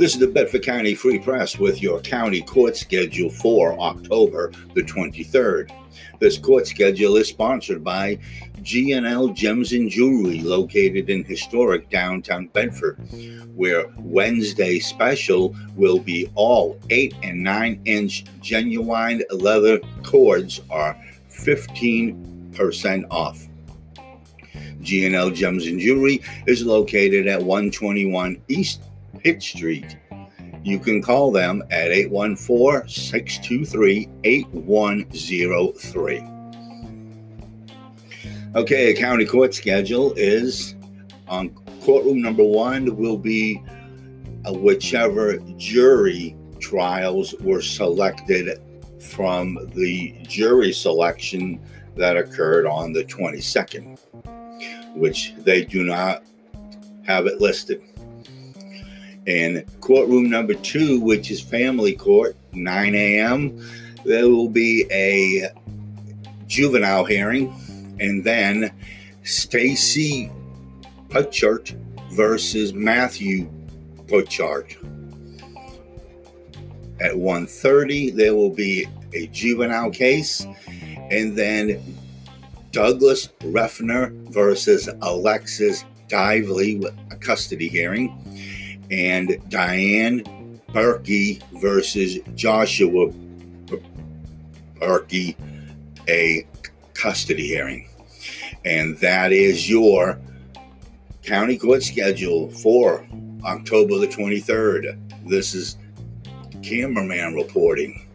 This is the Bedford County Free Press with your county court schedule for October the 23rd. This court schedule is sponsored by G&L Gems and Jewelry located in historic downtown Bedford, where Wednesday special will be all 8 and 9 inch genuine leather cords are 15% off. G&L Gems and Jewelry is located at 121 East Pitt Street. You can call them at 814 623 8103. Okay, county court schedule is on courtroom number one will be uh, whichever jury trials were selected from the jury selection that occurred on the 22nd, which they do not have it listed. And courtroom number two, which is family court, 9 a.m., there will be a juvenile hearing, and then Stacy Putchart versus Matthew Putchart. At 1:30, there will be a juvenile case, and then Douglas Refner versus Alexis Dively, with a custody hearing and Diane Berkey versus Joshua Berkey, a custody hearing. And that is your county court schedule for October the 23rd. This is cameraman reporting.